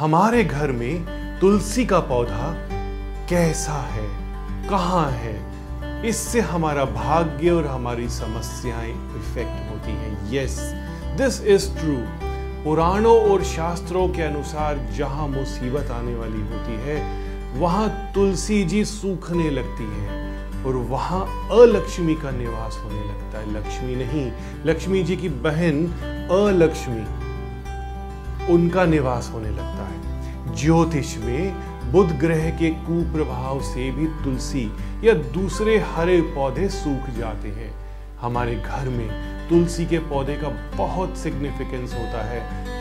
हमारे घर में तुलसी का पौधा कैसा है? कहाँ है? इससे हमारा भाग्य और हमारी समस्याएँ इफ़ेक्ट होती हैं। यस दिस इज़ ट्रू पुराणों और शास्त्रों के अनुसार जहाँ मुसीबत आने वाली होती है, वहाँ तुलसी जी सूखने लगती है और वहाँ अलक्ष्मी का निवास होने लगता है। लक्ष्मी नहीं, लक्ष्मी जी की बहन अलक्ष्मी। उनका निवास होने लगता है। ज्योतिष में बुध ग्रह के कुप्रभाव से भी तुलसी या दूसरे हरे पौधे सूख जाते हैं। हमारे घर में तुलसी के पौधे का बहुत सिग्निफिकेंस होता है।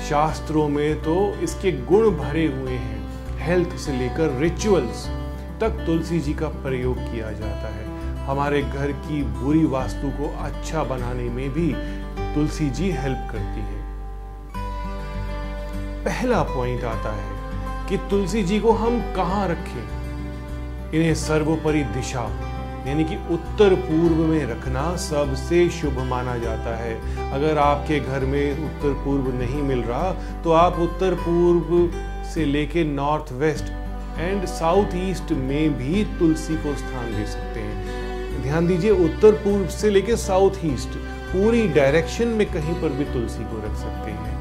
शास्त्रों में तो इसके गुण भरे हुए हैं। हेल्थ से लेकर रिचुअल्स तक तुलसी जी का प्रयोग किया जाता है। हमारे घर की बुरी वास्तु को अच्छा बनाने में भी तुलसी जी हेल्प करती है। पहला पॉइंट आता है कि तुलसी जी को हम कहाँ रखें? इन्हें सर्वोपरि दिशा, यानी कि उत्तर पूर्व में रखना सबसे शुभ माना जाता है। अगर आपके घर में उत्तर पूर्व नहीं मिल रहा तो आप उत्तर पूर्व से लेके north west and south east में भी तुलसी को स्थान दे सकते हैं। ध्यान दीजिए, उत्तर पूर्व से लेके साउथ ईस्ट पूरी डायरेक्शन में कहीं पर भी तुलसी को रख सकते हैं।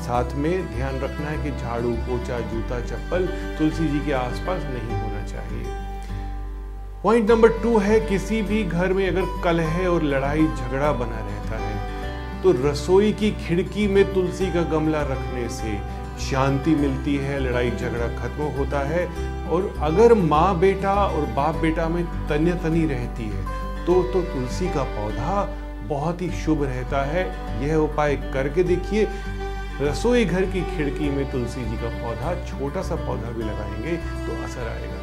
साथ में ध्यान रखना है कि झाड़ू, पोछा, जूता, चप्पल तुलसी जी के आसपास नहीं होना चाहिए। पॉइंट नंबर टू है, किसी भी घर में अगर कलह और लड़ाई झगड़ा बना रहता है तो रसोई की खिड़की में तुलसी का गमला रखने से शांति मिलती है, लड़ाई झगड़ा खत्म होता है और अगर माँ बेटा और बाप बेटा में तन्य तनी रहती है तो तो तुलसी का पौधा बहुत ही शुभ रहता है। यह उपाय करके देखिए रसोई घर की खिड़की में तुलसी जी का पौधा, छोटा सा पौधा भी लगाएँगे तो असर आएगा।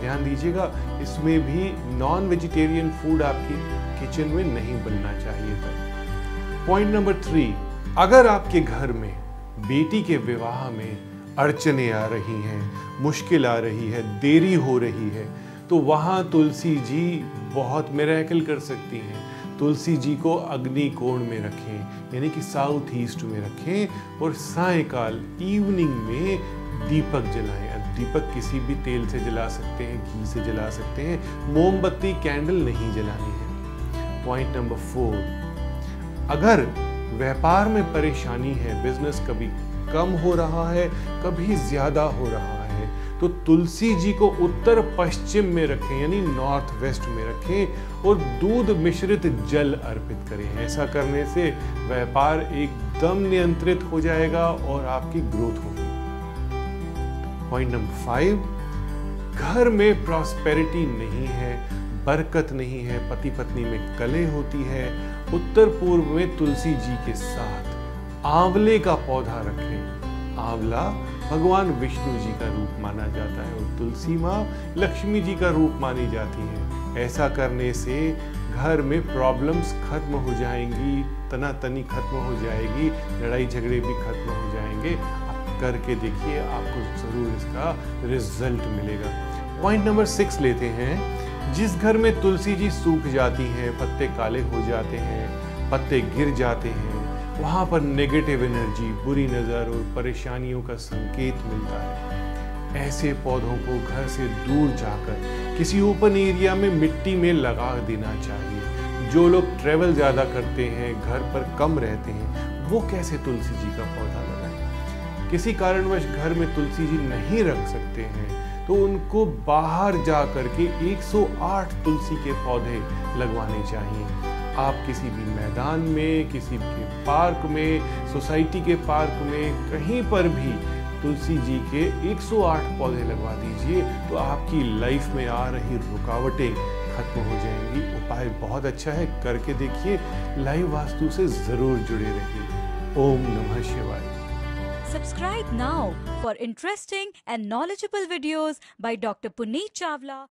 ध्यान दीजिएगा, इसमें भी नॉन वेजिटेरियन फ़ूड आपकी किचन में नहीं बनना चाहिए था। पॉइंट नंबर थ्री अगर आपके घर में बेटी के विवाह में अड़चने आ रही हैं, मुश्किल आ रही है, देरी हो रही है तो वहाँ तुलसी जी बहुत मेरेकल कर सकती हैं। तुलसी जी को अग्नि कोण में रखें, यानी कि साउथ ईस्ट में रखें, और सायकाल इवनिंग में दीपक जलाएँ। दीपक किसी भी तेल से जला सकते हैं, घी से जला सकते हैं, मोमबत्ती, कैंडल नहीं जलानी है। पॉइंट नंबर फोर अगर व्यापार में परेशानी है बिज़नेस कभी कम हो रहा है, कभी ज़्यादा हो रहा है तो तुलसी जी को उत्तर पश्चिम में रखें, यानी नॉर्थ वेस्ट में रखें और दूध मिश्रित जल अर्पित करें। ऐसा करने से व्यापार एकदम नियंत्रित हो जाएगा और आपकी ग्रोथ होगी। पॉइंट नंबर फाइव घर में प्रॉस्पेरिटी नहीं है, बरकत नहीं है पति पत्नी में कले होती है। उत्तर पूर्व में तुलसी जी के साथ आंवले का पौधा रखें। आंवला भगवान विष्णु जी का रूप माना जाता है और तुलसी माँ लक्ष्मी जी का रूप मानी जाती है। ऐसा करने से घर में प्रॉब्लम्स खत्म हो जाएँगी तना तनी खत्म हो जाएगी, लड़ाई झगड़े भी खत्म हो जाएँगे। आप करके देखिए, आपको ज़रूर इसका रिज़ल्ट मिलेगा। पॉइंट नंबर सिक्स लेते हैं। जिस घर में तुलसी जी सूख जाती हैं, पत्ते काले हो जाते हैं, पत्ते गिर जाते हैं वहाँ पर नेगेटिव एनर्जी बुरी नज़र और परेशानियों का संकेत मिलता है। ऐसे पौधों को घर से दूर जाकर किसी ओपन एरिया में मिट्टी में लगा देना चाहिए। जो लोग ट्रेवल ज़्यादा करते हैं, घर पर कम रहते हैं, वो कैसे तुलसी जी का पौधा लगाएँ? किसी कारणवश घर में तुलसी जी नहीं रख सकते हैं तो उनको बाहर जा कर के 108 तुलसी के पौधे लगवाने चाहिए। आप किसी भी मैदान में, किसी के पार्क में, सोसाइटी के पार्क में, कहीं पर भी तुलसी जी के 108 पौधे लगवा दीजिए तो आपकी लाइफ में आ रही रुकावटें खत्म हो जाएँगी उपाय बहुत अच्छा है, करके देखिए, लाइव वास्तु से ज़रूर जुड़े रहिए ओम नमः शिवाय Subscribe now for interesting and knowledgeable videos by Dr. Puneet Chawla.